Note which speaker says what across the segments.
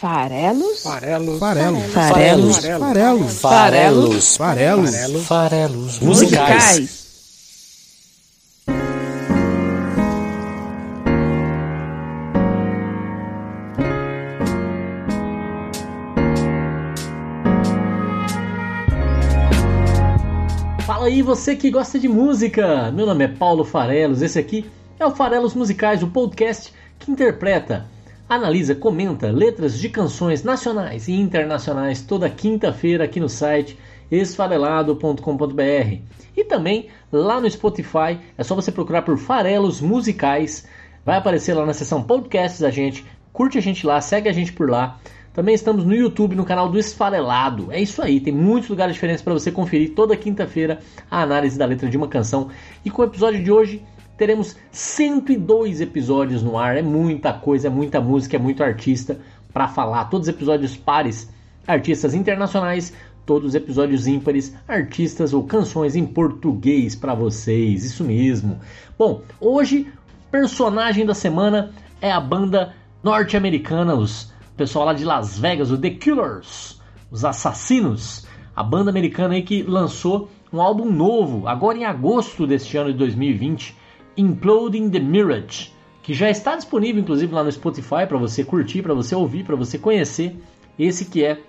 Speaker 1: Farelos?
Speaker 2: Farelos.
Speaker 3: Farelos.
Speaker 1: Farelos.
Speaker 3: Farelos.
Speaker 1: Farelos.
Speaker 3: Farelos.
Speaker 2: Farelos.
Speaker 1: Musicais.
Speaker 4: Fala aí, você que gosta de música! Meu nome é Paulo Farelos, esse aqui é o Farelos Musicais, o podcast que interpreta, analisa, comenta letras de canções nacionais e internacionais toda quinta-feira aqui no site esfarelado.com.br e também lá no Spotify, é só você procurar por Farelos Musicais, vai aparecer lá na seção podcasts da gente, curte a gente lá, segue a gente por lá. Também estamos no YouTube, no canal do Esfarelado. É isso aí, tem muitos lugares diferentes para você conferir toda quinta-feira a análise da letra de uma canção. E com o episódio de hoje teremos 102 episódios no ar. É muita coisa, é muita música, é muito artista para falar. Todos os episódios pares, artistas internacionais, todos os episódios ímpares, artistas ou canções em português para vocês. Isso mesmo. Bom, hoje personagem da semana é a banda norte-americana, os pessoal lá de Las Vegas, o The Killers, os Assassinos, a banda americana aí que lançou um álbum novo, agora em agosto deste ano de 2020, Imploding the Mirage, que já está disponível inclusive lá no Spotify para você curtir, para você ouvir, para você conhecer. Esse que é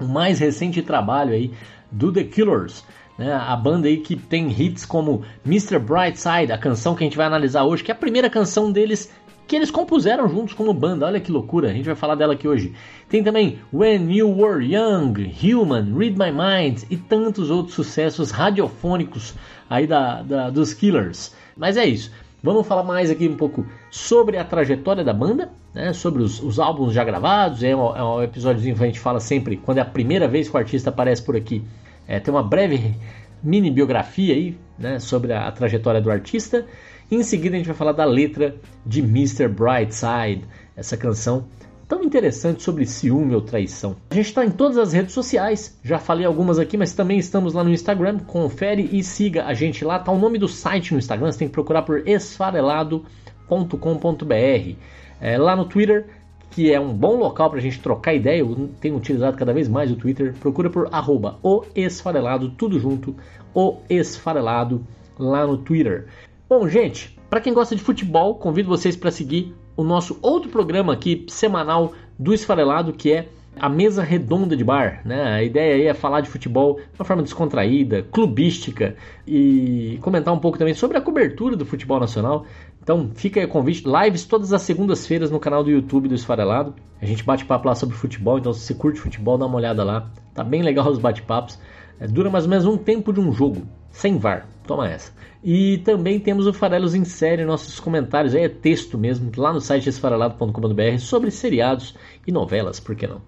Speaker 4: o mais recente trabalho aí do The Killers. Né, a banda aí que tem hits como Mr. Brightside, a canção que a gente vai analisar hoje, que é a primeira canção deles que eles compuseram juntos como banda. Olha que loucura, a gente vai falar dela aqui hoje. Tem também When You Were Young, Human, Read My Mind e tantos outros sucessos radiofônicos aí da, da, dos Killers. Mas é isso. Vamos falar mais aqui um pouco sobre a trajetória da banda, né, sobre os, os álbuns já gravados. É um, é um episódiozinho que a gente fala sempre, quando é a primeira vez que o artista aparece por aqui. É, tem uma breve mini biografia aí né, sobre a, a trajetória do artista. Em seguida, a gente vai falar da letra de Mr. Brightside, essa canção tão interessante sobre ciúme ou traição. A gente está em todas as redes sociais, já falei algumas aqui, mas também estamos lá no Instagram. Confere e siga a gente lá. Tá o nome do site no Instagram, você tem que procurar por esfarelado.com.br. É, lá no Twitter, que é um bom local para a gente trocar ideia, eu tenho utilizado cada vez mais o Twitter. Procura por arroba o esfarelado, tudo junto, o esfarelado lá no Twitter. Bom, gente, para quem gosta de futebol, convido vocês para seguir o nosso outro programa aqui semanal do Esfarelado, que é a mesa redonda de bar, né? A ideia aí é falar de futebol de uma forma descontraída, clubística e comentar um pouco também sobre a cobertura do futebol nacional. Então fica aí o convite, lives todas as segundas-feiras no canal do YouTube do Esfarelado. A gente bate papo lá sobre futebol, então se você curte futebol, dá uma olhada lá. Tá bem legal os bate-papos. É, dura mais ou menos um tempo de um jogo, sem VAR. Toma essa. E também temos o Farelos em série, nossos comentários, aí é texto mesmo, lá no site esfarelado.com.br sobre seriados e novelas, por que não?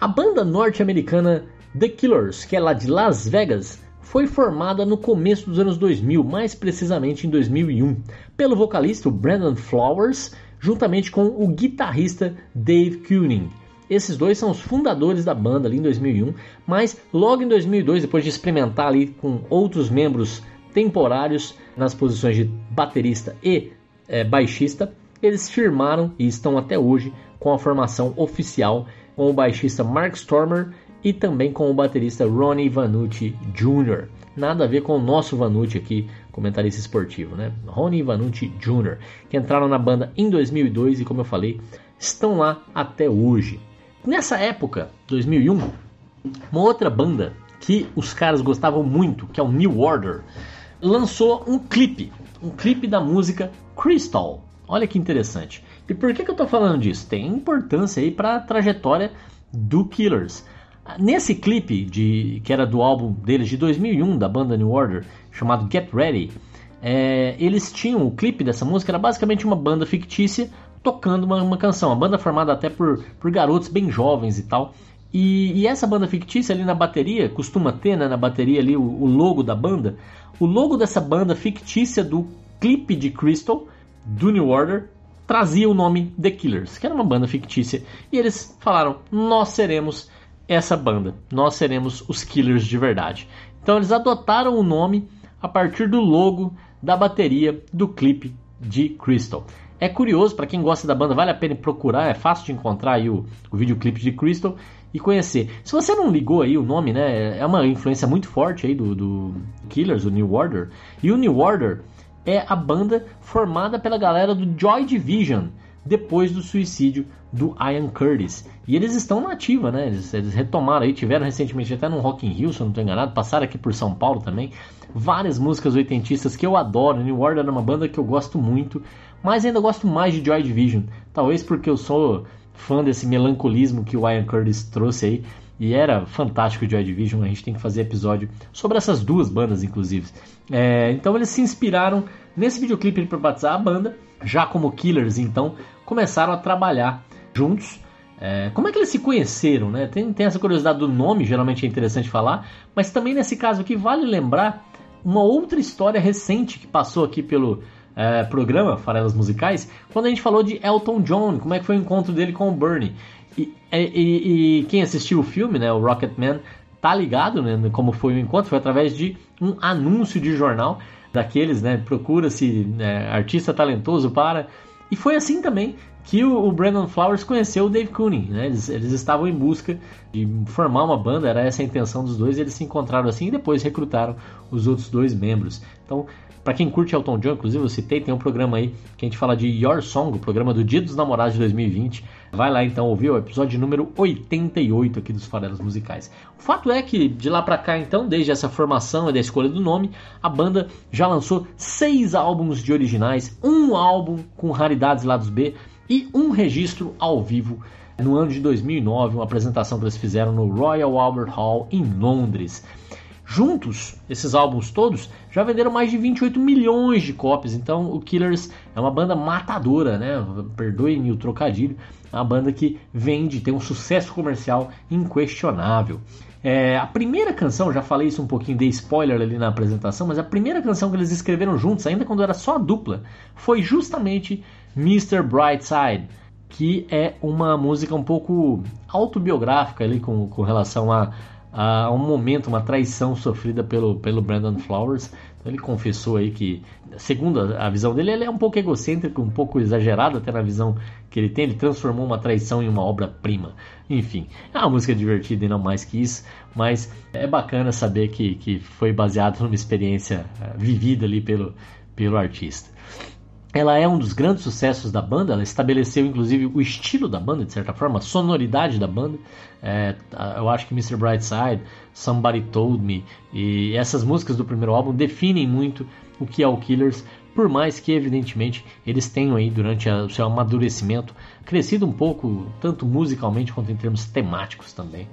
Speaker 4: A banda norte-americana The Killers, que é lá de Las Vegas, foi formada no começo dos anos 2000, mais precisamente em 2001, pelo vocalista Brandon Flowers, juntamente com o guitarrista Dave Kuning. Esses dois são os fundadores da banda ali em 2001, mas logo em 2002, depois de experimentar ali com outros membros temporários nas posições de baterista e é, baixista, eles firmaram e estão até hoje com a formação oficial com o baixista Mark Stormer e também com o baterista Ronnie Vanucci Jr. Nada a ver com o nosso Vanucci aqui, comentarista esportivo, né? Ronnie Vanucci Jr., que entraram na banda em 2002 e, como eu falei, estão lá até hoje. Nessa época, 2001, uma outra banda que os caras gostavam muito, que é o New Order, lançou um clipe, um clipe da música Crystal. Olha que interessante. E por que, que eu estou falando disso? Tem importância aí para a trajetória do Killers. Nesse clipe de que era do álbum deles de 2001 da banda New Order, chamado Get Ready, é, eles tinham o clipe dessa música era basicamente uma banda fictícia tocando uma, uma canção, uma banda formada até por, por garotos bem jovens e tal. E, e, essa banda fictícia ali na bateria, costuma ter né, na bateria ali o, o, logo da banda. O logo dessa banda fictícia do clipe de Crystal, do New Order, trazia o nome The Killers, que era uma banda fictícia. E eles falaram: Nós seremos essa banda, nós seremos os Killers de verdade. Então eles adotaram o nome a partir do logo da bateria do clipe de Crystal. É curioso, para quem gosta da banda, vale a pena procurar, é fácil de encontrar o, o videoclipe de Crystal e conhecer. Se você não ligou aí o nome, né, é uma influência muito forte aí do, do Killers, o New Order. E o New Order é a banda formada pela galera do Joy Division, depois do suicídio do Ian Curtis. E eles estão na ativa, né? Eles, eles, retomaram aí, tiveram recentemente até no Rock in Rio, se eu não estou enganado, passaram aqui por São Paulo também. Várias músicas oitentistas que eu adoro. New Order é uma banda que eu gosto muito, mas ainda gosto mais de Joy Division. Talvez porque eu sou fã desse melancolismo que o Ian Curtis trouxe aí. E era fantástico o Joy Division, a gente tem que fazer episódio sobre essas duas bandas, inclusive. É, então eles se inspiraram nesse videoclipe para batizar a banda, já como Killers, então começaram a trabalhar juntos. É, como é que eles se conheceram, né? Tem, tem essa curiosidade do nome, geralmente é interessante falar, mas também nesse caso aqui vale lembrar uma outra história recente que passou aqui pelo é, programa Farelas Musicais, quando a gente falou de Elton John, como é que foi o encontro dele com o Bernie. E, e, e quem assistiu o filme, né, o Rocketman, tá ligado né, como foi o encontro, foi através de um anúncio de jornal daqueles, né, procura-se né, artista talentoso para... E foi assim também que o, o Brandon Flowers conheceu o Dave Cooney, né? Eles, eles, estavam em busca de formar uma banda, era essa a intenção dos dois, eles se encontraram assim e depois recrutaram os outros dois membros. Então, para quem curte Elton John, inclusive eu citei, tem um programa aí que a gente fala de Your Song, o programa do Dia dos Namorados de 2020. Vai lá então ouvir o episódio número 88 aqui dos Farelas Musicais. O fato é que de lá para cá então, desde essa formação e da escolha do nome, a banda já lançou seis álbuns de originais, um álbum com raridades lados B e um registro ao vivo no ano de 2009, uma apresentação que eles fizeram no Royal Albert Hall em Londres. Juntos, esses álbuns todos já venderam mais de 28 milhões de cópias. Então, o Killers é uma banda matadora, né? Perdoem o trocadilho. É uma banda que vende, tem um sucesso comercial inquestionável. É, a primeira canção, já falei isso um pouquinho, de spoiler ali na apresentação, mas a primeira canção que eles escreveram juntos, ainda quando era só a dupla, foi justamente Mr. Brightside, que é uma música um pouco autobiográfica ali com, com relação a a um momento, uma traição sofrida pelo, pelo Brandon Flowers. Ele confessou aí que, segundo a visão dele, ele é um pouco egocêntrico, um pouco exagerado até na visão que ele tem. Ele transformou uma traição em uma obra-prima. Enfim, é uma música divertida e não mais que isso, mas é bacana saber que, que foi baseado numa experiência eh, vivida ali pelo, pelo artista. Ela é um dos grandes sucessos da banda, ela estabeleceu inclusive o estilo da banda, de certa forma, a sonoridade da banda. É, eu acho que Mr. Brightside, Somebody Told Me e essas músicas do primeiro álbum definem muito o que é o Killers, por mais que evidentemente eles tenham aí durante o seu amadurecimento crescido um pouco, tanto musicalmente quanto em termos temáticos também.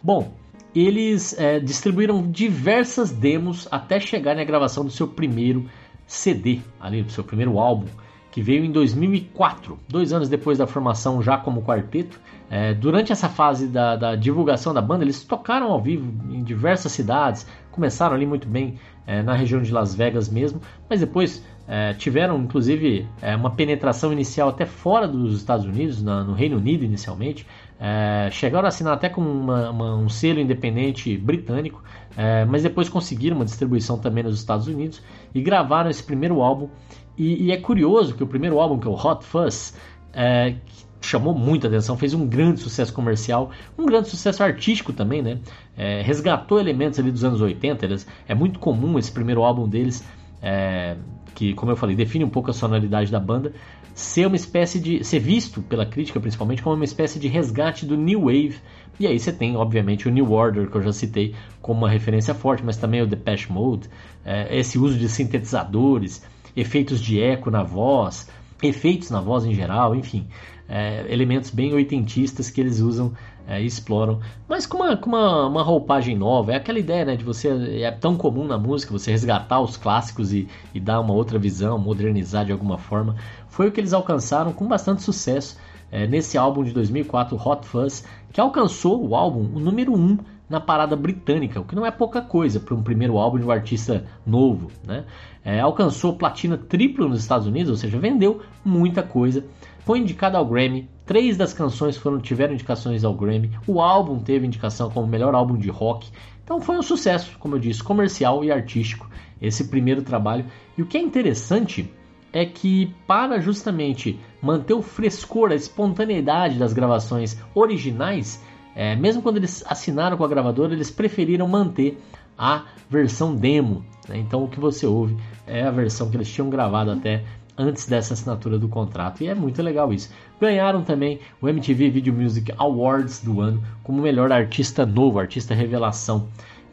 Speaker 4: Bom, eles é, distribuíram diversas demos até chegarem à gravação do seu primeiro CD, ali do seu primeiro álbum, que veio em 2004, dois anos depois da formação já como quarteto. É, durante essa fase da, da, divulgação da banda, eles tocaram ao vivo em diversas cidades, começaram ali muito bem é, na região de Las Vegas mesmo, mas depois é, tiveram inclusive é, uma penetração inicial até fora dos Estados Unidos, na, no Reino Unido inicialmente. É, chegaram a assinar até com uma, uma, um selo independente britânico, é, mas depois conseguiram uma distribuição também nos Estados Unidos e gravaram esse primeiro álbum. E, e é curioso que o primeiro álbum, que é o Hot Fuzz, é, chamou muita atenção, fez um grande sucesso comercial, um grande sucesso artístico também, né? É, resgatou elementos ali dos anos 80, eles, é muito comum esse primeiro álbum deles, é, que como eu falei, define um pouco a sonoridade da banda, ser uma espécie de. ser visto pela crítica principalmente como uma espécie de resgate do New Wave. E aí você tem, obviamente, o New Order, que eu já citei como uma referência forte, mas também o Depeche Mode, é, esse uso de sintetizadores, efeitos de eco na voz, efeitos na voz em geral, enfim, é, elementos bem oitentistas que eles usam é, exploram, mas com, uma, com uma, uma, roupagem nova. É aquela ideia né, de você, é tão comum na música, você resgatar os clássicos e, e dar uma outra visão, modernizar de alguma forma. Foi o que eles alcançaram com bastante sucesso é, nesse álbum de 2004, Hot Fuzz, que alcançou o álbum o número 1 um na parada britânica, o que não é pouca coisa para um primeiro álbum de um artista novo. Né? É, alcançou platina triplo nos Estados Unidos, ou seja, vendeu muita coisa. Foi indicado ao Grammy, três das canções foram, tiveram indicações ao Grammy, o álbum teve indicação como melhor álbum de rock. Então foi um sucesso, como eu disse, comercial e artístico, esse primeiro trabalho. E o que é interessante é que para justamente manter o frescor, a espontaneidade das gravações originais, é, mesmo quando eles assinaram com a gravadora, eles preferiram manter a versão demo. Né? Então o que você ouve é a versão que eles tinham gravado até antes dessa assinatura do contrato. E é muito legal isso. Ganharam também o MTV Video Music Awards do ano como melhor artista novo, artista revelação.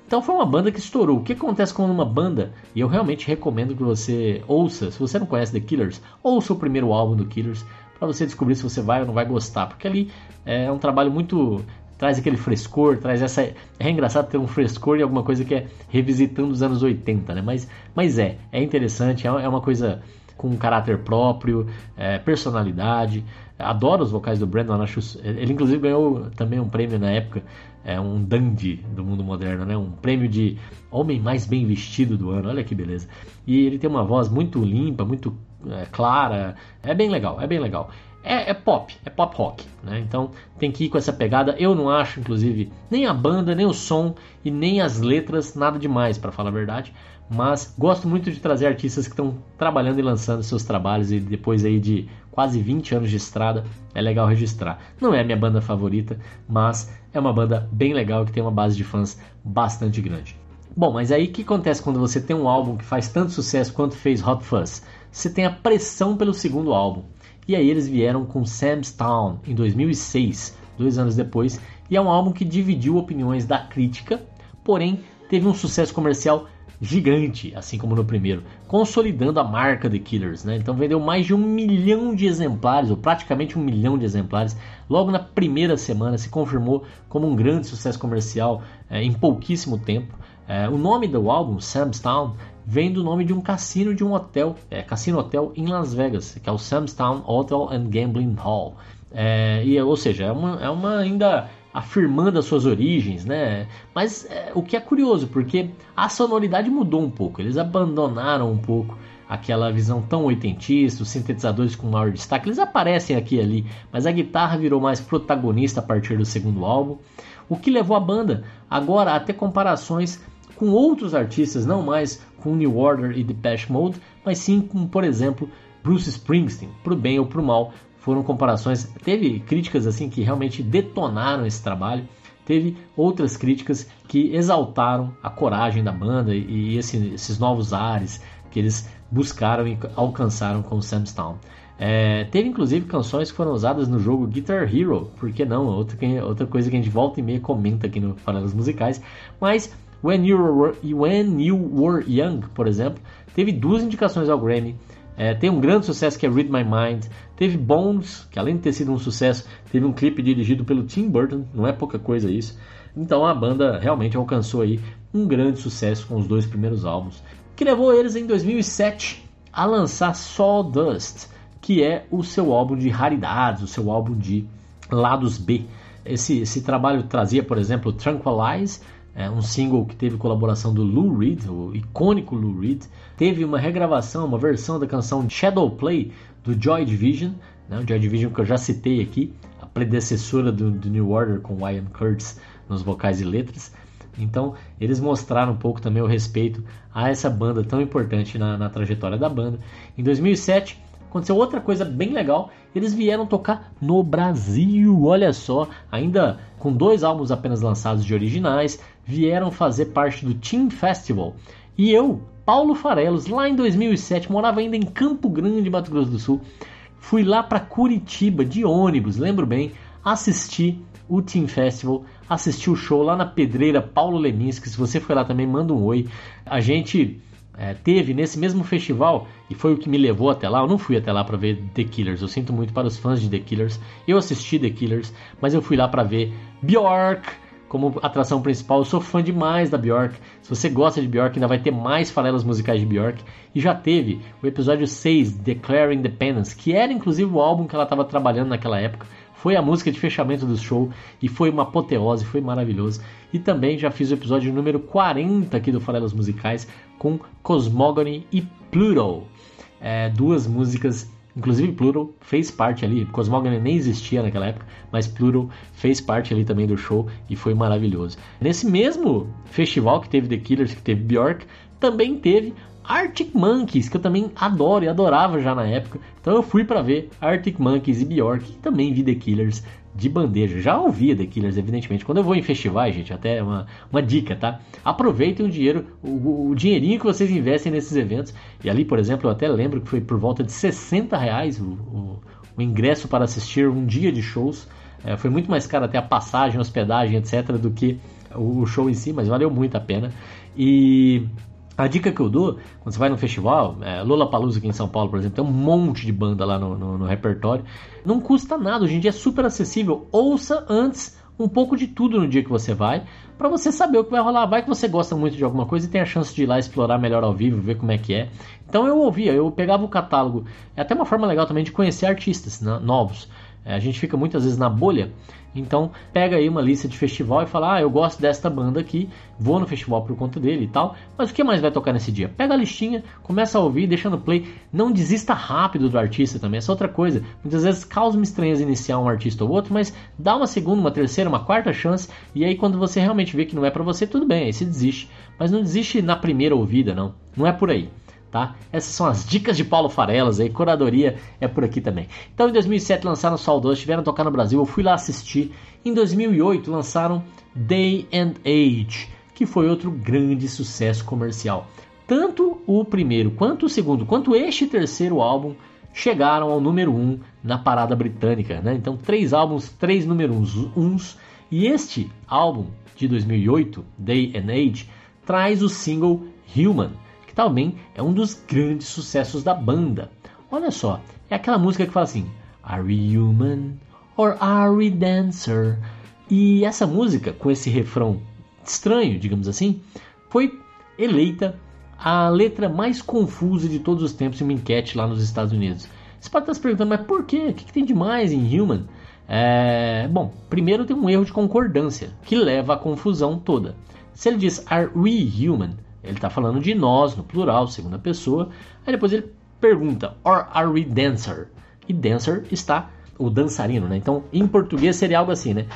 Speaker 4: Então foi uma banda que estourou. O que acontece com uma banda? E eu realmente recomendo que você ouça, se você não conhece The Killers, ouça o primeiro álbum do Killers para você descobrir se você vai ou não vai gostar, porque ali é um trabalho muito traz aquele frescor, traz essa. É engraçado ter um frescor e alguma coisa que é revisitando os anos 80, né? Mas, mas é, é interessante, é uma coisa com caráter próprio, é, personalidade. Adoro os vocais do Brandon, acho, ele inclusive ganhou também um prêmio na época, é um dandy do mundo moderno, né? Um prêmio de homem mais bem vestido do ano. Olha que beleza. E ele tem uma voz muito limpa, muito é, clara. É bem legal, é bem legal. É, é, pop, é pop rock, né? Então tem que ir com essa pegada. Eu não acho, inclusive, nem a banda, nem o som e nem as letras nada demais, para falar a verdade mas gosto muito de trazer artistas que estão trabalhando e lançando seus trabalhos e depois aí de quase 20 anos de estrada, é legal registrar. Não é a minha banda favorita, mas é uma banda bem legal que tem uma base de fãs bastante grande. Bom, mas aí o que acontece quando você tem um álbum que faz tanto sucesso quanto fez Hot Fuzz? Você tem a pressão pelo segundo álbum. E aí eles vieram com Sam's Town em 2006, dois anos depois, e é um álbum que dividiu opiniões da crítica, porém teve um sucesso comercial gigante, assim como no primeiro, consolidando a marca The Killers. Né? Então vendeu mais de um milhão de exemplares, ou praticamente um milhão de exemplares, logo na primeira semana. Se confirmou como um grande sucesso comercial é, em pouquíssimo tempo. É, o nome do álbum, Sam's Town, vem do nome de um cassino de um hotel, é, cassino hotel em Las Vegas, que é o Sam's Town Hotel and Gambling Hall. É, e, ou seja, é uma, é uma ainda afirmando as suas origens, né? Mas é, o que é curioso, porque a sonoridade mudou um pouco, eles abandonaram um pouco aquela visão tão oitentista, os sintetizadores com maior destaque, eles aparecem aqui e ali, mas a guitarra virou mais protagonista a partir do segundo álbum, o que levou a banda agora a ter comparações com outros artistas, não mais com New Order e Depeche Mode, mas sim com, por exemplo, Bruce Springsteen, pro bem ou pro mal, foram comparações. Teve críticas assim que realmente detonaram esse trabalho. Teve outras críticas que exaltaram a coragem da banda e esse, esses novos ares que eles buscaram e alcançaram com o Town. É, teve inclusive canções que foram usadas no jogo Guitar Hero, por que não? Outra, outra coisa que a gente volta e meia comenta aqui no Farelas Musicais. Mas When You, Were, When you Were Young, por exemplo, teve duas indicações ao Grammy. É, tem um grande sucesso que é Read My Mind. Teve Bones, que além de ter sido um sucesso, teve um clipe dirigido pelo Tim Burton, não é pouca coisa isso. Então a banda realmente alcançou aí um grande sucesso com os dois primeiros álbuns, que levou eles em 2007 a lançar Sawdust, que é o seu álbum de raridades, o seu álbum de lados B. Esse, esse trabalho trazia, por exemplo, Tranquilize, é um single que teve colaboração do Lou Reed, o icônico Lou Reed. Teve uma regravação, uma versão da canção Shadow Play do Joy Division, né? o Joy Division que eu já citei aqui, a predecessora do, do New Order com Ian Curtis nos vocais e letras. Então eles mostraram um pouco também o respeito a essa banda tão importante na, na trajetória da banda. Em 2007 aconteceu outra coisa bem legal. Eles vieram tocar no Brasil, olha só, ainda com dois álbuns apenas lançados de originais, vieram fazer parte do Team Festival. E eu, Paulo Farelos, lá em 2007, morava ainda em Campo Grande, Mato Grosso do Sul. Fui lá para Curitiba de ônibus, lembro bem, assisti o Team Festival, assisti o show lá na Pedreira Paulo Leminski. Se você foi lá também, manda um oi. A gente é, teve nesse mesmo festival, e foi o que me levou até lá. Eu não fui até lá para ver The Killers, eu sinto muito para os fãs de The Killers. Eu assisti The Killers, mas eu fui lá para ver Bjork como atração principal. Eu sou fã demais da Bjork. Se você gosta de Bjork, ainda vai ter mais farelas musicais de Bjork. E já teve o episódio 6, Declare Independence, que era inclusive o álbum que ela estava trabalhando naquela época. Foi a música de fechamento do show e foi uma apoteose, foi maravilhoso. E também já fiz o episódio número 40 aqui do Farelas Musicais com Cosmogony e Pluto. É, duas músicas Inclusive Pluto fez parte ali, Cosmogony nem existia naquela época, mas Pluto fez parte ali também do show e foi maravilhoso. Nesse mesmo festival que teve The Killers, que teve Bjork, também teve Arctic Monkeys, que eu também adoro e adorava já na época. Então eu fui para ver Arctic Monkeys e Bjork, e também vi The Killers de bandeja. Já ouvia The Killers, evidentemente. Quando eu vou em festivais, gente, até uma, uma dica, tá? Aproveitem o dinheiro, o, o, dinheirinho que vocês investem nesses eventos. E ali, por exemplo, eu até lembro que foi por volta de 60 reais o, o, o ingresso para assistir um dia de shows. É, foi muito mais caro até a passagem, hospedagem, etc., do que o show em si, mas valeu muito a pena. E a dica que eu dou, quando você vai no festival, é, Palusa aqui em São Paulo, por exemplo, tem um monte de banda lá no, no, no repertório. Não custa nada, hoje em dia é super acessível. Ouça antes um pouco de tudo no dia que você vai, para você saber o que vai rolar. Vai que você gosta muito de alguma coisa e tem a chance de ir lá explorar melhor ao vivo, ver como é que é. Então eu ouvia, eu pegava o catálogo. É até uma forma legal também de conhecer artistas né, novos. É, a gente fica muitas vezes na bolha, então pega aí uma lista de festival e fala: Ah, eu gosto desta banda aqui, vou no festival por conta dele e tal. Mas o que mais vai tocar nesse dia? Pega a listinha, começa a ouvir, deixa no play. Não desista rápido do artista também, essa é outra coisa. Muitas vezes causa uma estranheza iniciar um artista ou outro, mas dá uma segunda, uma terceira, uma quarta chance. E aí quando você realmente vê que não é para você, tudo bem, aí você desiste. Mas não desiste na primeira ouvida, não. Não é por aí tá? Essas são as dicas de Paulo Farelas aí, curadoria é por aqui também. Então em 2007 lançaram Saudoso, estiveram tocar no Brasil, eu fui lá assistir. Em 2008 lançaram Day and Age, que foi outro grande sucesso comercial. Tanto o primeiro, quanto o segundo, quanto este terceiro álbum chegaram ao número 1 um na parada britânica, né? Então três álbuns, três números uns. E este álbum de 2008, Day and Age, traz o single Human também é um dos grandes sucessos da banda. Olha só, é aquela música que fala assim: Are we human or are we dancer? E essa música, com esse refrão estranho, digamos assim, foi eleita a letra mais confusa de todos os tempos em uma enquete lá nos Estados Unidos. Você pode estar se perguntando, mas por quê? O que, tem de mais em Human? É... Bom, primeiro tem um erro de concordância que leva à confusão toda. Se ele diz Are we human? Ele está falando de nós, no plural, segunda pessoa. Aí depois ele pergunta, or are we dancer? E dancer está o dançarino, né? Então, em português seria algo assim, né?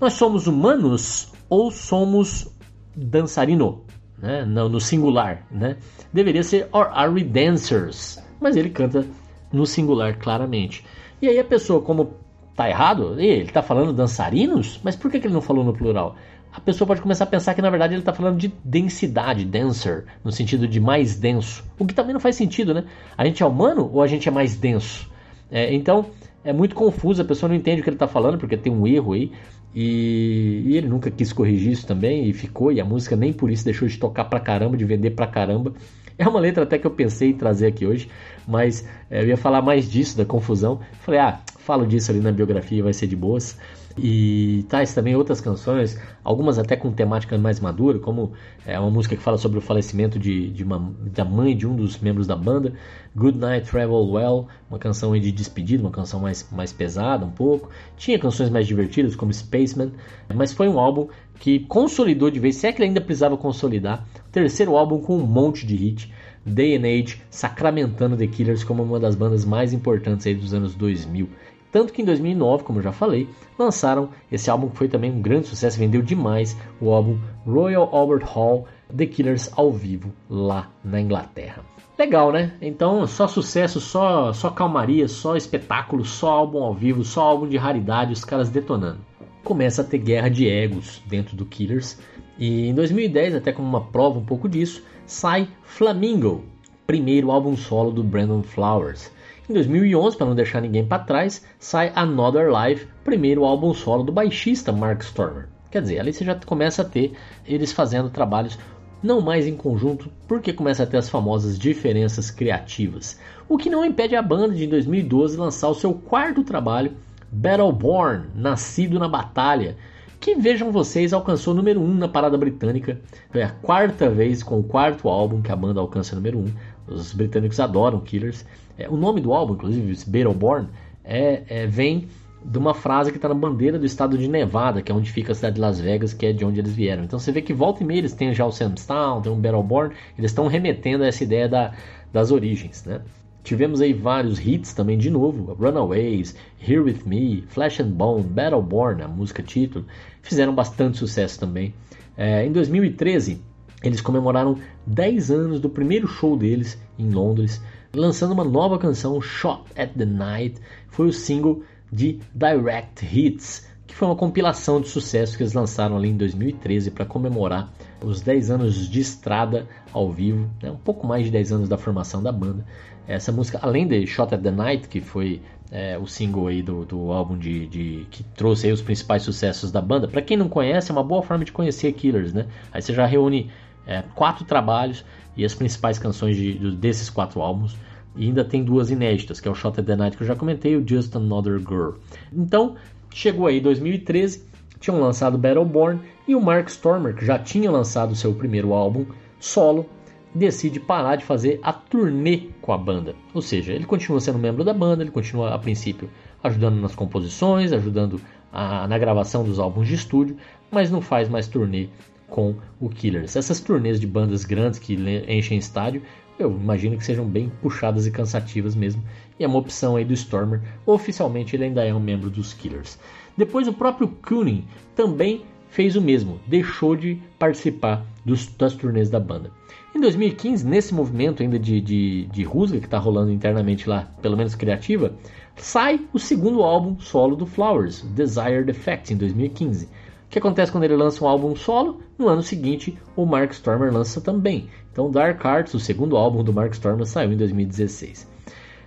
Speaker 4: Nós somos humanos ou somos dançarino? Né? No, no singular, né? Deveria ser, or are we dancers? Mas ele canta no singular claramente. E aí a pessoa, como tá errado, ele está falando dançarinos? Mas por que, que ele não falou no plural? A pessoa pode começar a pensar que na verdade ele está falando de densidade, denser, no sentido de mais denso. O que também não faz sentido, né? A gente é humano ou a gente é mais denso? É, então é muito confuso, a pessoa não entende o que ele está falando porque tem um erro aí. E, e, ele nunca quis corrigir isso também e ficou. E a música nem por isso deixou de tocar pra caramba, de vender pra caramba. É uma letra até que eu pensei em trazer aqui hoje, mas é, eu ia falar mais disso, da confusão. Falei, ah, falo disso ali na biografia, vai ser de boas. E tais também outras canções, algumas até com temática mais madura, como é uma música que fala sobre o falecimento de, de uma, da mãe de um dos membros da banda, Good Night Travel Well, uma canção de despedida, uma canção mais, mais pesada um pouco. Tinha canções mais divertidas, como Spaceman, mas foi um álbum que consolidou de vez, se é que ele ainda precisava consolidar, terceiro álbum com um monte de hit. Day and Age sacramentando The Killers como uma das bandas mais importantes aí dos anos 2000. Tanto que em 2009, como eu já falei, lançaram esse álbum que foi também um grande sucesso, vendeu demais o álbum Royal Albert Hall The Killers ao vivo lá na Inglaterra. Legal, né? Então, só sucesso, só, só calmaria, só espetáculo, só álbum ao vivo, só álbum de raridade, os caras detonando. Começa a ter guerra de egos dentro do Killers. E em 2010, até como uma prova um pouco disso, sai Flamingo, primeiro álbum solo do Brandon Flowers. Em 2011, para não deixar ninguém para trás, sai Another Life, primeiro álbum solo do baixista Mark Stormer. Quer dizer, ali você já começa a ter eles fazendo trabalhos não mais em conjunto, porque começa a ter as famosas diferenças criativas. O que não impede a banda de em 2012 lançar o seu quarto trabalho, Battleborn, Nascido na Batalha, que vejam vocês alcançou número 1 um na parada britânica. É a quarta vez com o quarto álbum que a banda alcança número 1. Um. Os britânicos adoram Killers. É, o nome do álbum, inclusive, Battleborn, é, é, vem de uma frase que está na bandeira do estado de Nevada, que é onde fica a cidade de Las Vegas, que é de onde eles vieram. Então você vê que volta e meia eles têm já o Samstown, tem o Battleborn, eles estão remetendo a essa ideia da, das origens, né? Tivemos aí vários hits também de novo, Runaways, Here With Me, Flesh and Bone, Battleborn, a música título, fizeram bastante sucesso também. É, em 2013, eles comemoraram 10 anos do primeiro show deles em Londres, lançando uma nova canção, Shot at the Night, foi o single de Direct Hits, que foi uma compilação de sucessos que eles lançaram ali em 2013 para comemorar os 10 anos de estrada ao vivo, né? um pouco mais de 10 anos da formação da banda. Essa música, além de Shot at the Night, que foi é, o single aí do, do álbum de, de, que trouxe aí os principais sucessos da banda. Para quem não conhece, é uma boa forma de conhecer Killers, né? Aí você já reúne é, quatro trabalhos e as principais canções de, de, desses quatro álbuns. E ainda tem duas inéditas, que é o Shot at the Night que eu já comentei e o Just Another Girl. Então, chegou aí 2013, tinham lançado Battleborn e o Mark Stormer, que já tinha lançado seu primeiro álbum solo, decide parar de fazer a turnê com a banda. Ou seja, ele continua sendo membro da banda, ele continua a princípio ajudando nas composições, ajudando a, na gravação dos álbuns de estúdio, mas não faz mais turnê com o Killers. Essas turnês de bandas grandes que enchem estádio, eu imagino que sejam bem puxadas e cansativas mesmo. E é uma opção aí do Stormer. Oficialmente ele ainda é um membro dos Killers. Depois o próprio Cooning também fez o mesmo, deixou de participar dos, das turnês da banda. Em 2015, nesse movimento ainda de, de, de rusga que está rolando internamente lá, pelo menos criativa, sai o segundo álbum solo do Flowers, Desired Effect, em 2015. O que acontece quando ele lança um álbum solo? No ano seguinte, o Mark Stormer lança também. Então, Dark Arts, o segundo álbum do Mark Stormer, saiu em 2016.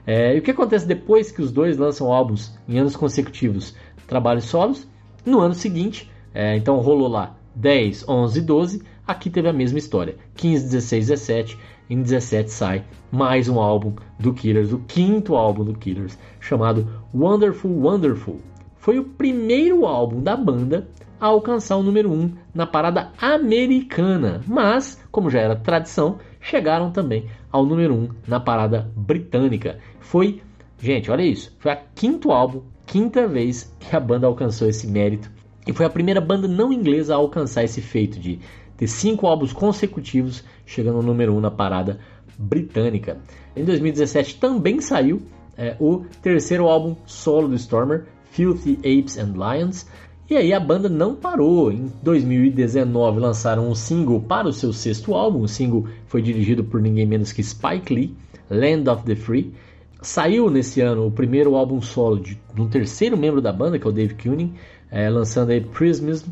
Speaker 4: É, e o que acontece depois que os dois lançam álbuns em anos consecutivos, trabalhos solos? No ano seguinte, é, então rolou lá 10, 11, 12. Aqui teve a mesma história. 15, 16, 17. Em 17 sai mais um álbum do Killers, o quinto álbum do Killers, chamado Wonderful Wonderful. Foi o primeiro álbum da banda a alcançar o número 1 na parada americana, mas, como já era tradição, chegaram também ao número 1 na parada britânica. Foi, gente, olha isso, foi a quinto álbum, quinta vez que a banda alcançou esse mérito e foi a primeira banda não inglesa a alcançar esse feito de ter cinco álbuns consecutivos chegando ao número 1 um na parada britânica. Em 2017 também saiu é, o terceiro álbum solo do Stormer, Filthy Apes and Lions. E aí a banda não parou. Em 2019 lançaram um single para o seu sexto álbum. O single foi dirigido por ninguém menos que Spike Lee, Land of the Free. Saiu nesse ano o primeiro álbum solo de, de um terceiro membro da banda, que é o Dave Kuning, é, lançando aí Prismism.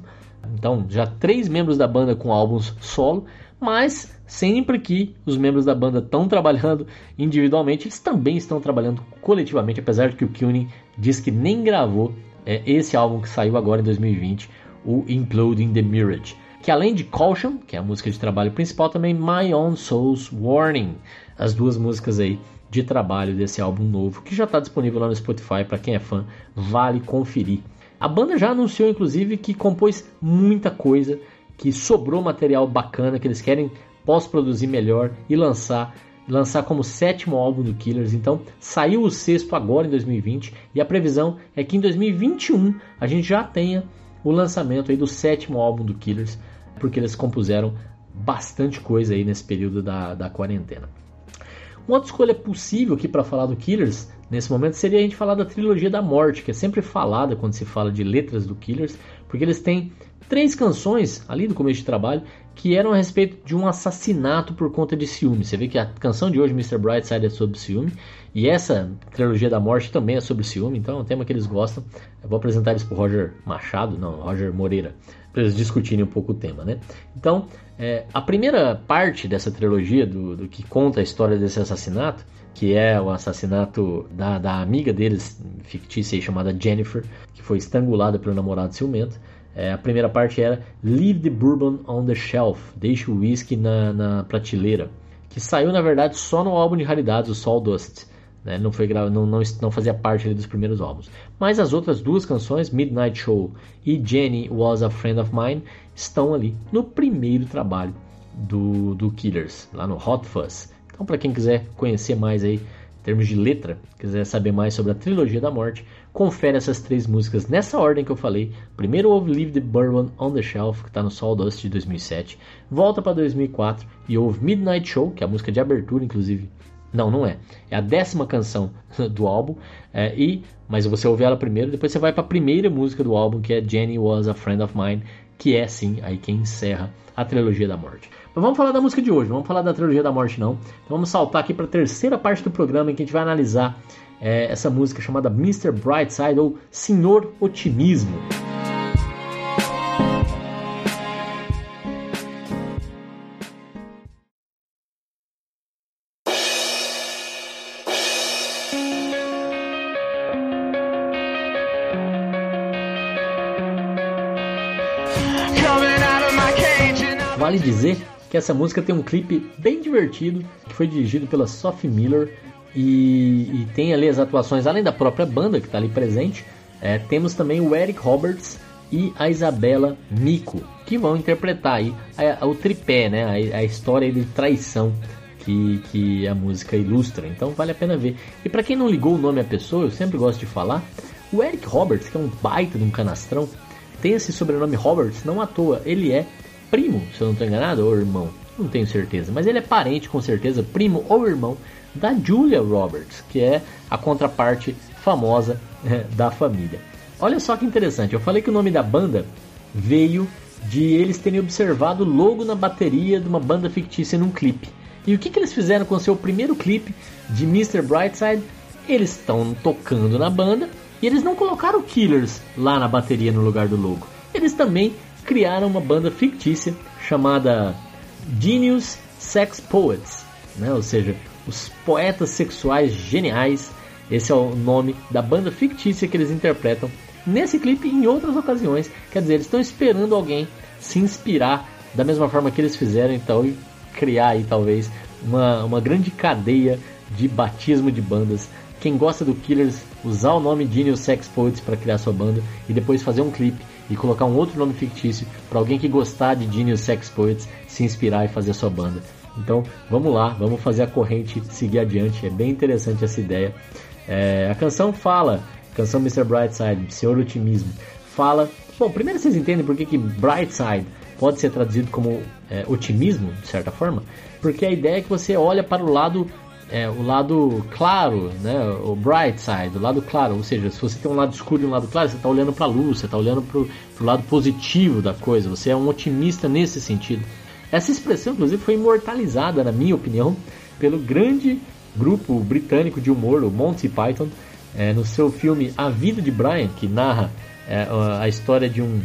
Speaker 4: Então, já três membros da banda com álbuns solo, mas sempre que os membros da banda estão trabalhando individualmente, eles também estão trabalhando coletivamente, apesar de que o Kuning diz que nem gravou é, esse álbum que saiu agora em 2020, o Imploding the Mirage. Que além de Caution, que é a música de trabalho principal, também My Own Soul's Warning, as duas músicas aí de trabalho desse álbum novo, que já está disponível lá no Spotify para quem é fã, vale conferir. A banda já anunciou, inclusive, que compôs muita coisa, que sobrou material bacana, que eles querem pós-produzir melhor e lançar lançar como sétimo álbum do Killers. Então, saiu o sexto agora em 2020 e a previsão é que em 2021 a gente já tenha o lançamento aí do sétimo álbum do Killers, porque eles compuseram bastante coisa aí nesse período da, da quarentena. Uma outra escolha possível aqui para falar do Killers nesse momento seria a gente falar da trilogia da morte, que é sempre falada quando se fala de letras do Killers, porque eles têm três canções ali do começo de trabalho que eram a respeito de um assassinato por conta de ciúme. Você vê que a canção de hoje, Mr. Brightside, é sobre ciúme, e essa trilogia da morte também é sobre ciúme, então é um tema que eles gostam. Eu vou apresentar eles para Roger Machado, não, Roger Moreira, para eles discutirem um pouco o tema, né? Então, é, a primeira parte dessa trilogia, do, do que conta a história desse assassinato, que é o assassinato da, da amiga deles, fictícia chamada Jennifer, que foi estrangulada pelo namorado ciumento. É, a primeira parte era Leave the Bourbon on the Shelf, deixe o whisky na, na prateleira, que saiu na verdade só no álbum de raridades, o Sawdust. Né? Não, foi não, não, não fazia parte dos primeiros álbuns. Mas as outras duas canções, Midnight Show e Jenny Was a Friend of Mine, estão ali no primeiro trabalho do, do Killers, lá no Hot Fuzz. Então, para quem quiser conhecer mais aí, em termos de letra, quiser saber mais sobre a trilogia da morte, confere essas três músicas nessa ordem que eu falei. Primeiro ouve Leave the Bourbon on the Shelf, que está no Sawdust de 2007. Volta para 2004 e ouve Midnight Show, que é a música de abertura, inclusive. Não, não é. É a décima canção do álbum. É, e Mas você ouve ela primeiro, depois você vai para a primeira música do álbum, que é Jenny Was a Friend of Mine, que é sim aí quem encerra a trilogia da morte. Mas vamos falar da música de hoje, vamos falar da trilogia da morte não. Então vamos saltar aqui para a terceira parte do programa em que a gente vai analisar é, essa música chamada Mr. Brightside ou Senhor Otimismo. Vale dizer que essa música tem um clipe bem divertido que foi dirigido pela Sophie Miller e, e tem ali as atuações além da própria banda que está ali presente. É, temos também o Eric Roberts e a Isabela Mico que vão interpretar aí a, a, o tripé, né, a, a história de traição que, que a música ilustra. Então vale a pena ver. E para quem não ligou o nome à pessoa, eu sempre gosto de falar, o Eric Roberts, que é um baita de um canastrão, tem esse sobrenome Roberts não à toa. Ele é primo, se eu não estou enganado, ou irmão, não tenho certeza, mas ele é parente com certeza, primo ou irmão da Julia Roberts, que é a contraparte famosa é, da família. Olha só que interessante, eu falei que o nome da banda veio de eles terem observado o logo na bateria de uma banda fictícia num clipe. E o que, que eles fizeram com o seu primeiro clipe de Mr. Brightside? Eles estão tocando na banda e eles não colocaram Killers lá na bateria no lugar do logo. Eles também criaram uma banda fictícia chamada Genius Sex Poets, né? ou seja, os poetas sexuais geniais. Esse é o nome da banda fictícia que eles interpretam nesse clipe e em outras ocasiões. Quer dizer, eles estão esperando alguém se inspirar da mesma forma que eles fizeram então e criar aí talvez uma, uma grande cadeia de batismo de bandas. Quem gosta do Killers usar o nome Genius Sex Poets para criar sua banda e depois fazer um clipe e colocar um outro nome fictício para alguém que gostar de Genius Sex Poets se inspirar e fazer a sua banda. Então vamos lá, vamos fazer a corrente seguir adiante. É bem interessante essa ideia. É, a canção fala, canção Mr. Brightside, Senhor Otimismo, fala. Bom, primeiro vocês entendem por que, que Brightside pode ser traduzido como é, otimismo, de certa forma, porque a ideia é que você olha para o lado é, o lado claro, né, o bright side, o lado claro, ou seja, se você tem um lado escuro e um lado claro, você está olhando para a luz, você está olhando para o lado positivo da coisa, você é um otimista nesse sentido. Essa expressão, inclusive, foi imortalizada, na minha opinião, pelo grande grupo britânico de humor, o Monty Python, é, no seu filme A Vida de Brian, que narra é, a história de um,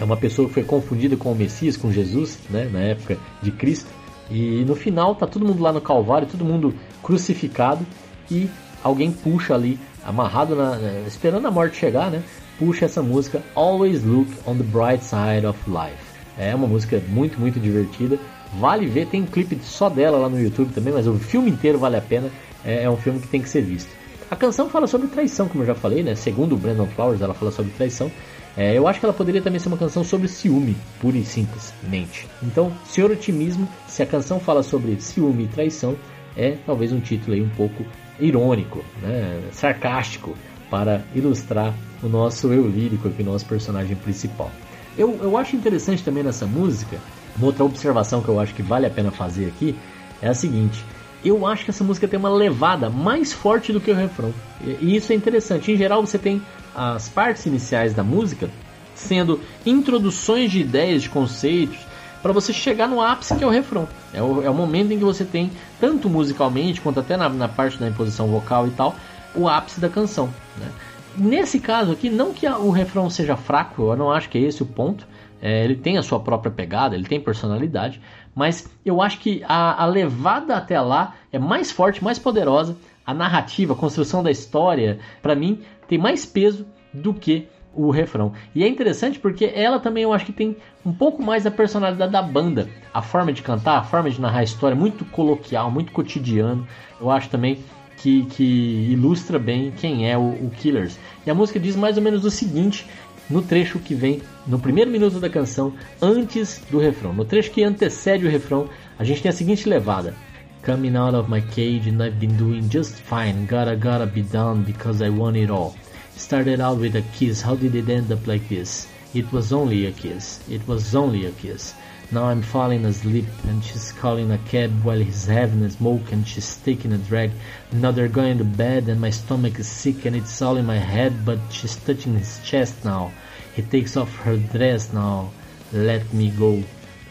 Speaker 4: é uma pessoa que foi confundida com o Messias, com Jesus, né, na época de Cristo. E no final tá todo mundo lá no Calvário, todo mundo crucificado e alguém puxa ali, amarrado na, né, esperando a morte chegar, né? Puxa essa música Always Look on the Bright Side of Life. É uma música muito, muito divertida. Vale ver, tem um clipe só dela lá no YouTube também, mas o filme inteiro vale a pena. É, é um filme que tem que ser visto. A canção fala sobre traição, como eu já falei, né? Segundo o Brandon Flowers, ela fala sobre traição. É, eu acho que ela poderia também ser uma canção sobre ciúme, pura e simplesmente. Então, Senhor Otimismo, se a canção fala sobre ciúme e traição, é talvez um título aí um pouco irônico, né? sarcástico, para ilustrar o nosso eu lírico aqui, nosso personagem principal. Eu, eu acho interessante também nessa música, uma outra observação que eu acho que vale a pena fazer aqui, é a seguinte. Eu acho que essa música tem uma levada mais forte do que o refrão. E isso é interessante. Em geral, você tem as partes iniciais da música sendo introduções de ideias, de conceitos, para você chegar no ápice que é o refrão. É o, é o momento em que você tem, tanto musicalmente quanto até na, na parte da imposição vocal e tal, o ápice da canção. Né? Nesse caso aqui, não que o refrão seja fraco, eu não acho que é esse o ponto. É, ele tem a sua própria pegada, ele tem personalidade, mas eu acho que a, a levada até lá é mais forte, mais poderosa. A narrativa, a construção da história, para mim, tem mais peso do que o refrão. E é interessante porque ela também eu acho que tem um pouco mais da personalidade da banda. A forma de cantar, a forma de narrar a história, muito coloquial, muito cotidiano. Eu acho também que, que ilustra bem quem é o, o Killers. E a música diz mais ou menos o seguinte. No trecho que vem no primeiro minuto da canção, antes do refrão, no trecho que antecede o refrão, a gente tem a seguinte levada: Coming out of my cage and I've been doing just fine. Gotta, gotta be done because I want it all. Started out with a kiss, how did it end up like this? It was only a kiss, it was only a kiss. Now I'm falling asleep and she's calling a cab while he's having a smoke and she's taking a drag. Now they're going to bed and my stomach is sick and it's all in my head but she's touching his chest now. He takes off her dress now. let me go.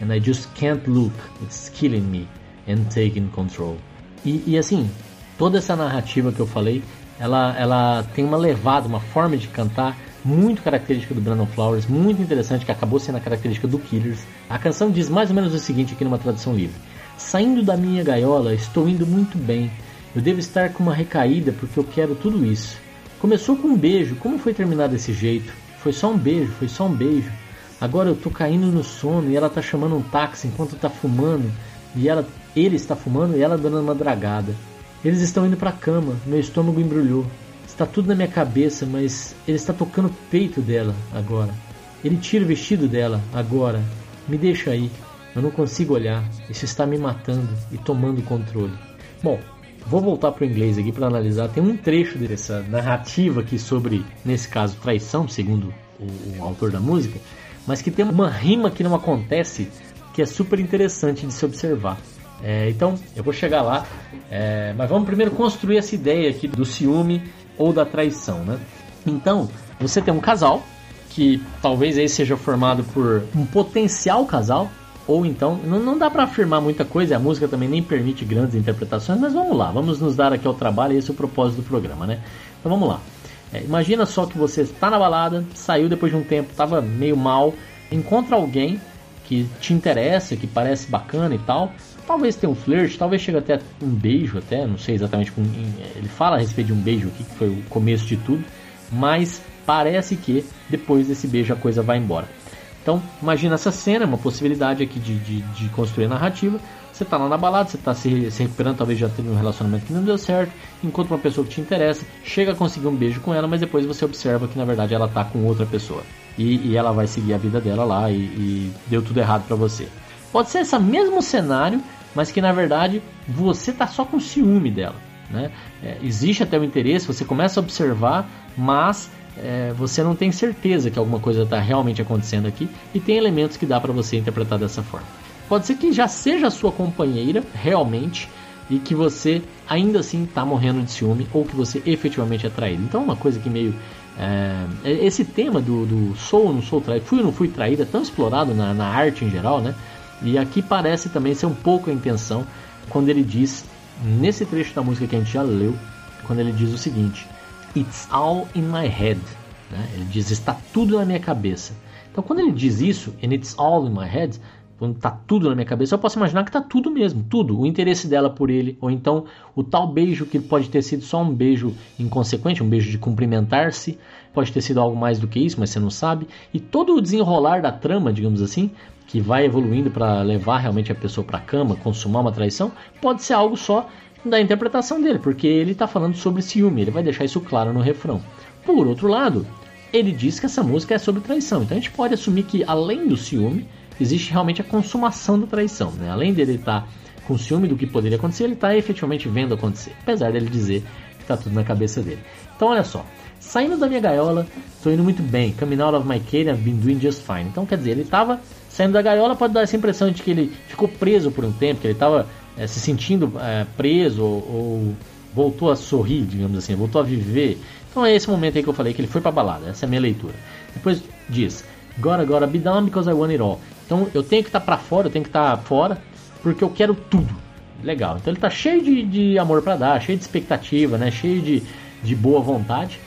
Speaker 4: And I just can't look, it's killing me and taking control. E, e assim, toda essa narrativa que eu falei, ela, ela tem uma levada, uma forma de cantar muito característica do Brandon Flowers, muito interessante, que acabou sendo a característica do Killers. A canção diz mais ou menos o seguinte aqui numa tradução livre: Saindo da minha gaiola, estou indo muito bem. Eu devo estar com uma recaída porque eu quero tudo isso. Começou com um beijo, como foi terminar desse jeito? Foi só um beijo, foi só um beijo. Agora eu tô caindo no sono e ela tá chamando um táxi enquanto tá fumando e ela, ele está fumando e ela dando uma dragada. Eles estão indo para a cama, meu estômago embrulhou. Está tudo na minha cabeça, mas ele está tocando o peito dela agora. Ele tira o vestido dela agora. Me deixa aí. Eu não consigo olhar. Isso está me matando e tomando o controle. Bom, vou voltar para o inglês aqui para analisar. Tem um trecho dessa narrativa aqui sobre, nesse caso, traição, segundo o, o autor da música, mas que tem uma rima que não acontece que é super interessante de se observar. É, então, eu vou chegar lá, é, mas vamos primeiro construir essa ideia aqui do ciúme ou da traição, né? Então, você tem um casal que talvez aí seja formado por um potencial casal, ou então, não, não dá para afirmar muita coisa, a música também nem permite grandes interpretações, mas vamos lá, vamos nos dar aqui ao trabalho, esse é o propósito do programa, né? Então vamos lá. É, imagina só que você está na balada, saiu depois de um tempo, estava meio mal, encontra alguém que te interessa, que parece bacana e tal, talvez tenha um flirt, talvez chegue até um beijo até, não sei exatamente como ele fala a respeito de um beijo aqui, que foi o começo de tudo, mas parece que depois desse beijo a coisa vai embora. Então, imagina essa cena, uma possibilidade aqui de, de, de construir narrativa. Você está lá na balada, você está se, se, recuperando, talvez já teve um relacionamento que não deu certo, encontra uma pessoa que te interessa, chega a conseguir um beijo com ela, mas depois você observa que na verdade ela está com outra pessoa. E, e, ela vai seguir a vida dela lá e, e deu tudo errado para você. Pode ser esse mesmo cenário, mas que na verdade você tá só com ciúme dela. Né? É, existe até o interesse, você começa a observar, mas é, você não tem certeza que alguma coisa está realmente acontecendo aqui e tem elementos que dá para você interpretar dessa forma. Pode ser que já seja a sua companheira realmente e que você ainda assim está morrendo de ciúme ou que você efetivamente é traído. Então, uma coisa que meio é, esse tema do, do sou ou não sou traído, fui ou não fui traído, é tão explorado na, na arte em geral, né? E aqui parece também ser um pouco a intenção quando ele diz, nesse trecho da música que a gente já leu, quando ele diz o seguinte: It's all in my head. Né? Ele diz: Está tudo na minha cabeça. Então, quando ele diz isso, and it's all in my head, quando está tudo na minha cabeça, eu posso imaginar que está tudo mesmo, tudo. O interesse dela por ele, ou então o tal beijo que pode ter sido só um beijo inconsequente, um beijo de cumprimentar-se, pode ter sido algo mais do que isso, mas você não sabe. E todo o desenrolar da trama, digamos assim, que vai evoluindo para levar realmente a pessoa para a cama, consumar uma traição, pode ser algo só da interpretação dele, porque ele está falando sobre ciúme, ele vai deixar isso claro no refrão. Por outro lado, ele diz que essa música é sobre traição, então a gente pode assumir que além do ciúme, existe realmente a consumação da traição. Né? Além dele estar tá com ciúme do que poderia acontecer, ele está efetivamente vendo acontecer, apesar dele dizer que está tudo na cabeça dele. Então olha só, saindo da minha gaiola, estou indo muito bem. Coming out of my cage, I've been doing just fine. Então quer dizer, ele estava saindo da gaiola pode dar essa impressão de que ele ficou preso por um tempo, que ele estava é, se sentindo é, preso ou, ou, voltou a sorrir, digamos assim, voltou a viver. Então é esse momento aí que eu falei que ele foi para balada. Essa é a minha leitura. Depois diz: Gotta, gotta be down because I want it all. Então eu tenho que estar tá para fora, eu tenho que estar tá fora porque eu quero tudo. Legal. Então ele está cheio de, de amor para dar, cheio de expectativa, né? Cheio de, de boa vontade.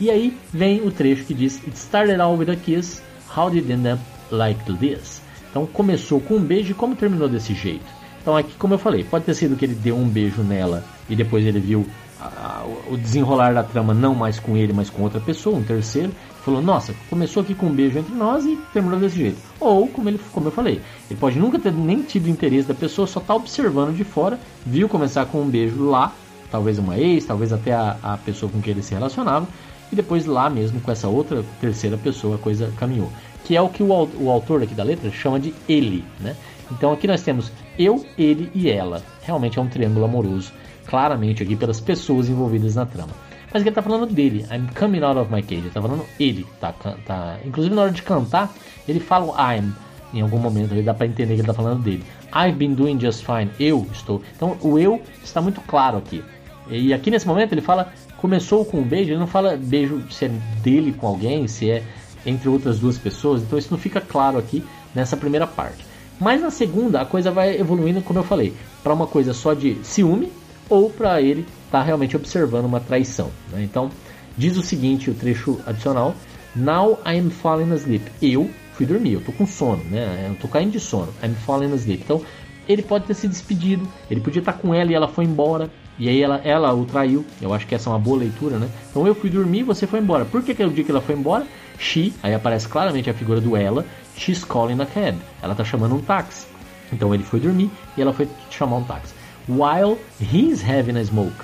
Speaker 4: E aí vem o trecho que diz: It started out with a kiss. How did it end up like this. Então começou com um beijo e como terminou desse jeito. Então aqui, como eu falei, pode ter sido que ele deu um beijo nela e depois ele viu a, a, o desenrolar da trama não mais com ele, mas com outra pessoa, um terceiro. Falou, nossa, começou aqui com um beijo entre nós e terminou desse jeito. Ou, como, ele, como eu falei, ele pode nunca ter nem tido interesse da pessoa, só tá observando de fora, viu começar com um beijo lá, talvez uma ex, talvez até a, a pessoa com quem ele se relacionava, e depois lá mesmo com essa outra terceira pessoa a coisa caminhou que é o que o, o autor aqui da letra chama de ele, né? Então aqui nós temos eu, ele e ela. Realmente é um triângulo amoroso, claramente aqui pelas pessoas envolvidas na trama. Mas ele está falando dele, I'm coming out of my cage, ele tá falando ele, tá, tá, inclusive na hora de cantar, ele fala o I'm em algum momento, ele dá para entender que ele está falando dele. I've been doing just fine, eu estou. Então o eu está muito claro aqui. E aqui nesse momento ele fala, começou com um beijo, ele não fala beijo se é dele com alguém, se é entre outras duas pessoas, então isso não fica claro aqui, nessa primeira parte. Mas na segunda a coisa vai evoluindo, como eu falei, para uma coisa só de ciúme ou para ele estar tá realmente observando uma traição. Né? Então diz o seguinte, o trecho adicional: Now I'm falling asleep. Eu fui dormir, eu tô com sono, né? Eu tô caindo de sono. I'm falling asleep. Então ele pode ter se despedido, ele podia estar com ela e ela foi embora. E aí ela, ela o traiu. Eu acho que essa é uma boa leitura, né? Então eu fui dormir, você foi embora. Por que, que é o dia que ela foi embora? She, aí aparece claramente a figura do ela. She's calling a cab. Ela tá chamando um táxi. Então ele foi dormir e ela foi chamar um táxi. While he's having a smoke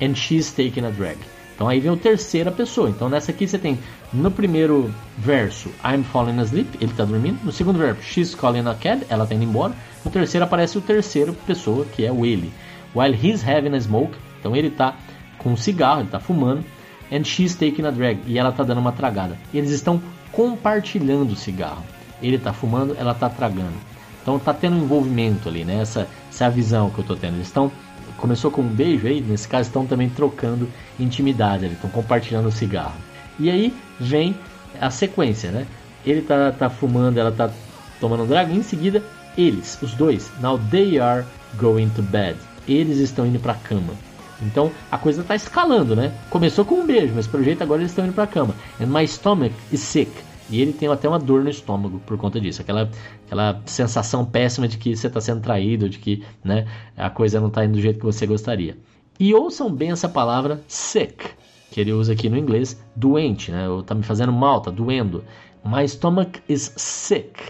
Speaker 4: and she's taking a drag. Então aí vem o terceira pessoa. Então nessa aqui você tem no primeiro verso I'm falling asleep, ele está dormindo. No segundo verso she's calling a cab, ela está indo embora. No terceiro aparece o terceiro pessoa, que é o ele. While he's having a smoke, então ele está com um cigarro, ele está fumando. And she's taking a drag, e ela está dando uma tragada. Eles estão compartilhando o cigarro. Ele está fumando, ela está tragando. Então está tendo um envolvimento ali, né? Essa, essa é a visão que eu estou tendo. Eles estão começou com um beijo aí, nesse caso estão também trocando intimidade, estão compartilhando o cigarro. E aí vem a sequência, né? Ele tá, tá fumando, ela tá tomando um drago, em seguida eles, os dois, now they are going to bed. Eles estão indo para cama. Então a coisa tá escalando, né? Começou com um beijo, mas pelo jeito agora eles estão indo para cama. And my stomach is sick. E ele tem até uma dor no estômago por conta disso. Aquela, aquela sensação péssima de que você está sendo traído, de que né, a coisa não está indo do jeito que você gostaria. E ouçam bem essa palavra sick, que ele usa aqui no inglês, doente, né? Tá me fazendo mal, tá doendo. My stomach is sick,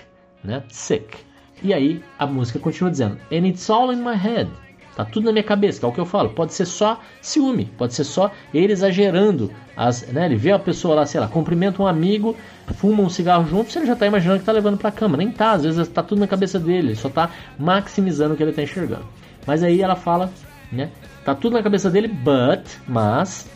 Speaker 4: né? Sick. E aí a música continua dizendo, and it's all in my head. Tá tudo na minha cabeça, que é o que eu falo. Pode ser só ciúme, pode ser só ele exagerando. As, né, ele vê a pessoa lá, sei lá, cumprimenta um amigo, fuma um cigarro junto, você já tá imaginando que tá levando pra cama. Nem tá, às vezes tá tudo na cabeça dele, ele só tá maximizando o que ele tá enxergando. Mas aí ela fala, né? Tá tudo na cabeça dele, but, mas,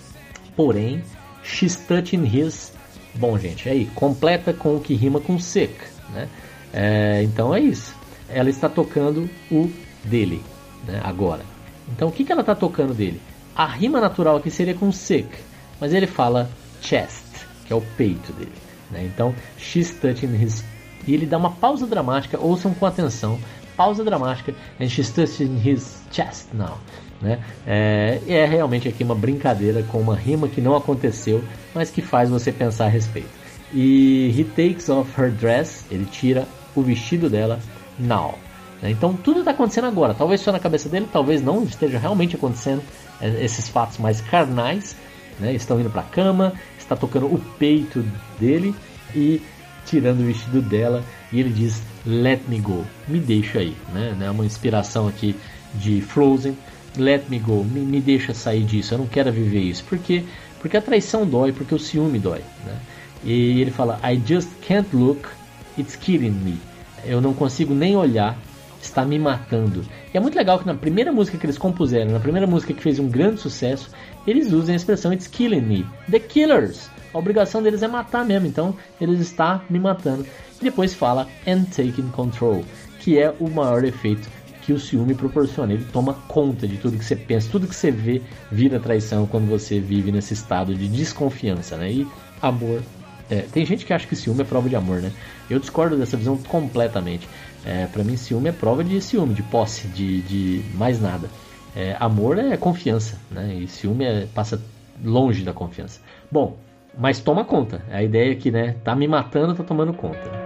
Speaker 4: porém, she's touching his. Bom, gente, aí, completa com o que rima com sick, né? É, então é isso. Ela está tocando o dele, né, agora. Então o que, que ela está tocando dele? A rima natural aqui seria com sick, mas ele fala chest, que é o peito dele. Né? Então, she's touching his. E ele dá uma pausa dramática, ouçam com atenção. Pausa dramática, and she's touching his chest now. Né? É, é realmente aqui uma brincadeira com uma rima que não aconteceu, mas que faz você pensar a respeito. E he takes off her dress, ele tira o vestido dela now. Né? Então tudo está acontecendo agora. Talvez só na cabeça dele, talvez não esteja realmente acontecendo é, esses fatos mais carnais. Né? Estão indo para a cama, está tocando o peito dele e tirando o vestido dela. E ele diz: Let me go, me deixa aí. Né? É uma inspiração aqui de Frozen. Let me go, me, me deixa sair disso. Eu não quero viver isso. Por quê? Porque a traição dói, porque o ciúme dói. Né? E ele fala: I just can't look, it's killing me. Eu não consigo nem olhar, está me matando. E é muito legal que na primeira música que eles compuseram, na primeira música que fez um grande sucesso, eles usam a expressão It's killing me. The Killers. A obrigação deles é matar mesmo, então eles está me matando. E depois fala and taking control, que é o maior efeito que o ciúme proporciona. Ele toma conta de tudo que você pensa, tudo que você vê vira traição quando você vive nesse estado de desconfiança, né? E amor. É, tem gente que acha que ciúme é prova de amor, né? Eu discordo dessa visão completamente. É, para mim, ciúme é prova de ciúme, de posse, de, de mais nada. É, amor é confiança, né? E ciúme é, passa longe da confiança. Bom, mas toma conta. A ideia é que, né? Tá me matando, tá tomando conta.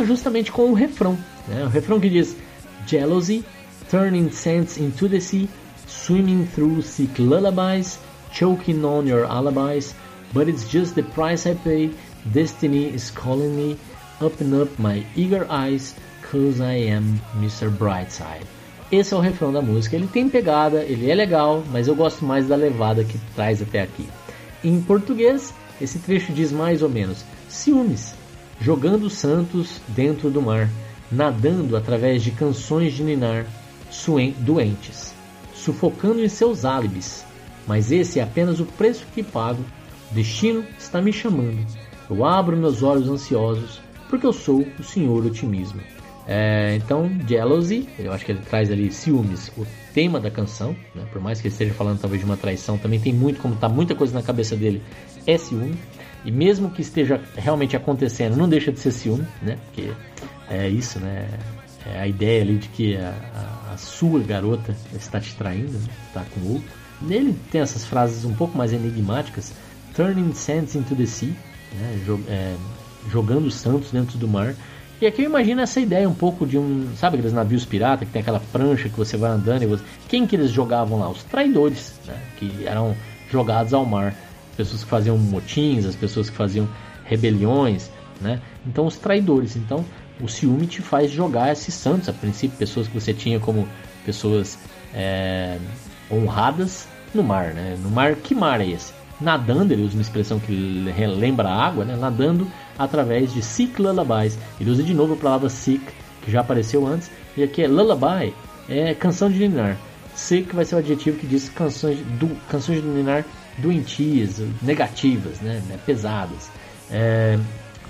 Speaker 4: A canção volta justamente com o refrão, né? O refrão que diz Jealousy, turning sands into the sea, swimming through sick lullabies, choking on your alibis, but it's just the price I pay. Destiny is calling me, open up my eager eyes, cause I am Mr. Brightside. Esse é o refrão da música. Ele tem pegada, ele é legal, mas eu gosto mais da levada que traz até aqui. Em português, esse trecho diz mais ou menos: ciúmes, jogando santos dentro do mar, nadando através de canções de ninar, doentes, sufocando em seus álibis. Mas esse é apenas o preço que pago. O destino está me chamando. Eu abro meus olhos ansiosos, porque eu sou o Senhor Otimismo. É, então, Jealousy, eu acho que ele traz ali ciúmes, o tema da canção, né? por mais que ele esteja falando talvez de uma traição, também tem muito, como tá muita coisa na cabeça dele, é ciúme. E mesmo que esteja realmente acontecendo, não deixa de ser ciúme, né? Porque é isso, né? É a ideia ali de que a, a, a sua garota está te traindo, né? está com outro. Nele tem essas frases um pouco mais enigmáticas, turning sands into the sea, né? Jog, é, jogando santos dentro do mar. E aqui eu imagino essa ideia um pouco de um, sabe aqueles navios pirata que tem aquela prancha que você vai andando e você... quem que eles jogavam lá? Os traidores, né? que eram jogados ao mar pessoas que faziam motins, as pessoas que faziam rebeliões, né? Então os traidores. Então o ciúme te faz jogar esses santos, a princípio pessoas que você tinha como pessoas é, honradas no mar, né? No mar, que mar é esse? Nadando, ele usa uma expressão que lembra a água, né? Nadando através de sick lullabies. Ele usa de novo a palavra sick, que já apareceu antes, e aqui é lullaby, é canção de ninar. Sick vai ser o adjetivo que diz canções, do, canções de ninar doentias, negativas, né, né pesadas. É,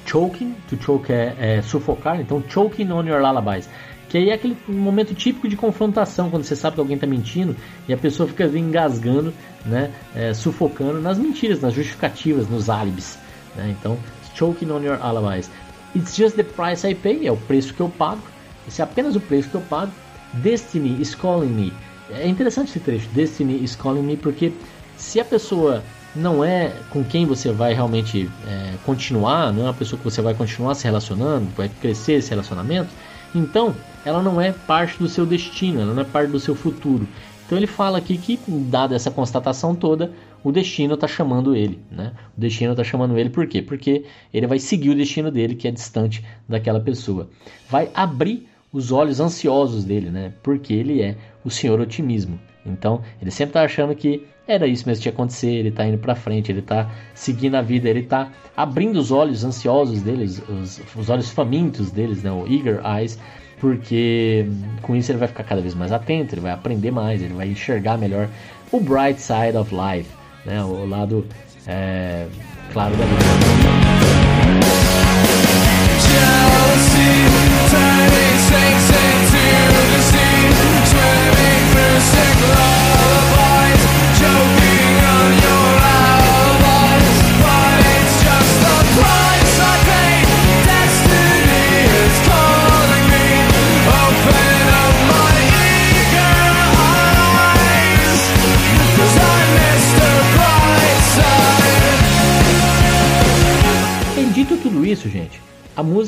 Speaker 4: choking, to choke é, é, sufocar, então choking on your lullabies. Que aí é aquele momento típico de confrontação, quando você sabe que alguém está mentindo e a pessoa fica engasgando, né, é, sufocando nas mentiras, nas justificativas, nos álibis. Né? Então, choking on your alibis. It's just the price I pay, é o preço que eu pago. Esse é apenas o preço que eu pago. Destiny is calling me. É interessante esse trecho, Destiny is calling me, porque se a pessoa não é com quem você vai realmente é, continuar, não é uma pessoa que você vai continuar se relacionando, vai crescer esse relacionamento, então ela não é parte do seu destino, ela não é parte do seu futuro. Então ele fala aqui que, dada essa constatação toda, o destino está chamando ele, né? O destino está chamando ele por quê? Porque ele vai seguir o destino dele, que é distante daquela pessoa. Vai abrir os olhos ansiosos dele, né? Porque ele é o senhor otimismo. Então, ele sempre está achando que era isso mesmo que ia acontecer, ele está indo para frente, ele está seguindo a vida, ele está abrindo os olhos ansiosos deles, os, os olhos famintos deles, né, o eager eyes, porque com isso ele vai ficar cada vez mais atento, ele vai aprender mais, ele vai enxergar melhor o bright side of life, né, o lado é, claro da vida. tudo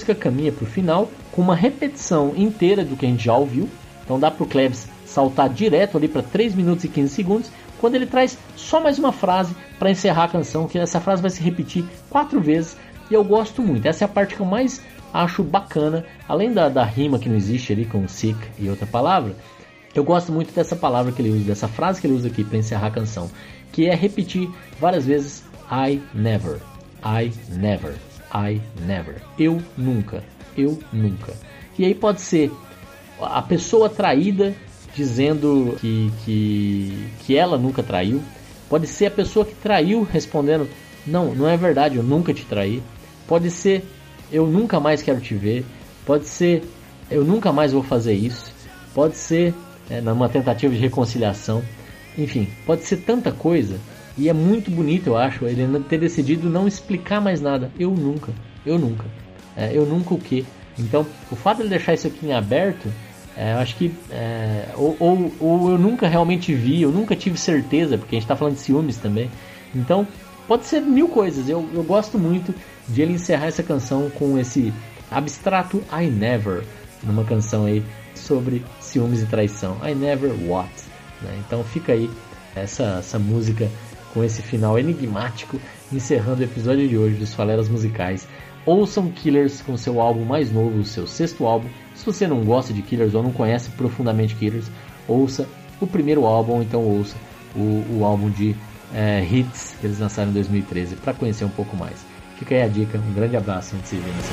Speaker 4: música caminha para o final com uma repetição inteira do que a gente já ouviu. Então dá para o Klebs saltar direto ali para 3 minutos e 15 segundos, quando ele traz só mais uma frase para encerrar a canção, que essa frase vai se repetir quatro vezes e eu gosto muito. Essa é a parte que eu mais acho bacana, além da, da rima que não existe ali com sick e outra palavra. Eu gosto muito dessa palavra que ele usa, dessa frase que ele usa aqui para encerrar a canção, que é repetir várias vezes I never, I never. I never. Eu nunca. Eu nunca. E aí pode ser a pessoa traída dizendo que, que, que ela nunca traiu. Pode ser a pessoa que traiu respondendo: Não, não é verdade, eu nunca te traí. Pode ser: Eu nunca mais quero te ver. Pode ser: Eu nunca mais vou fazer isso. Pode ser é, numa tentativa de reconciliação. Enfim, pode ser tanta coisa e é muito bonito, eu acho, ele ter decidido não explicar mais nada. Eu nunca, eu nunca. É, eu nunca o quê? Então, o fato de ele deixar isso aqui em aberto, é, eu acho que. É, ou, ou, ou, eu nunca realmente vi, eu nunca tive certeza, porque a gente está falando de ciúmes também. Então, pode ser mil coisas. Eu, eu gosto muito de ele encerrar essa canção com esse abstrato I never, numa canção aí sobre ciúmes e traição. I never what. Né? Então, fica aí essa, essa música com esse final enigmático, encerrando o episódio de hoje dos Faleras Musicais. Ouçam Killers com seu álbum mais novo, seu sexto álbum. Se você não gosta de Killers ou não conhece profundamente Killers, ouça o primeiro álbum, então ouça o, o álbum de é, hits que eles lançaram em 2013 para conhecer um pouco mais. Fica aí a dica, um grande abraço, a gente se vê nessa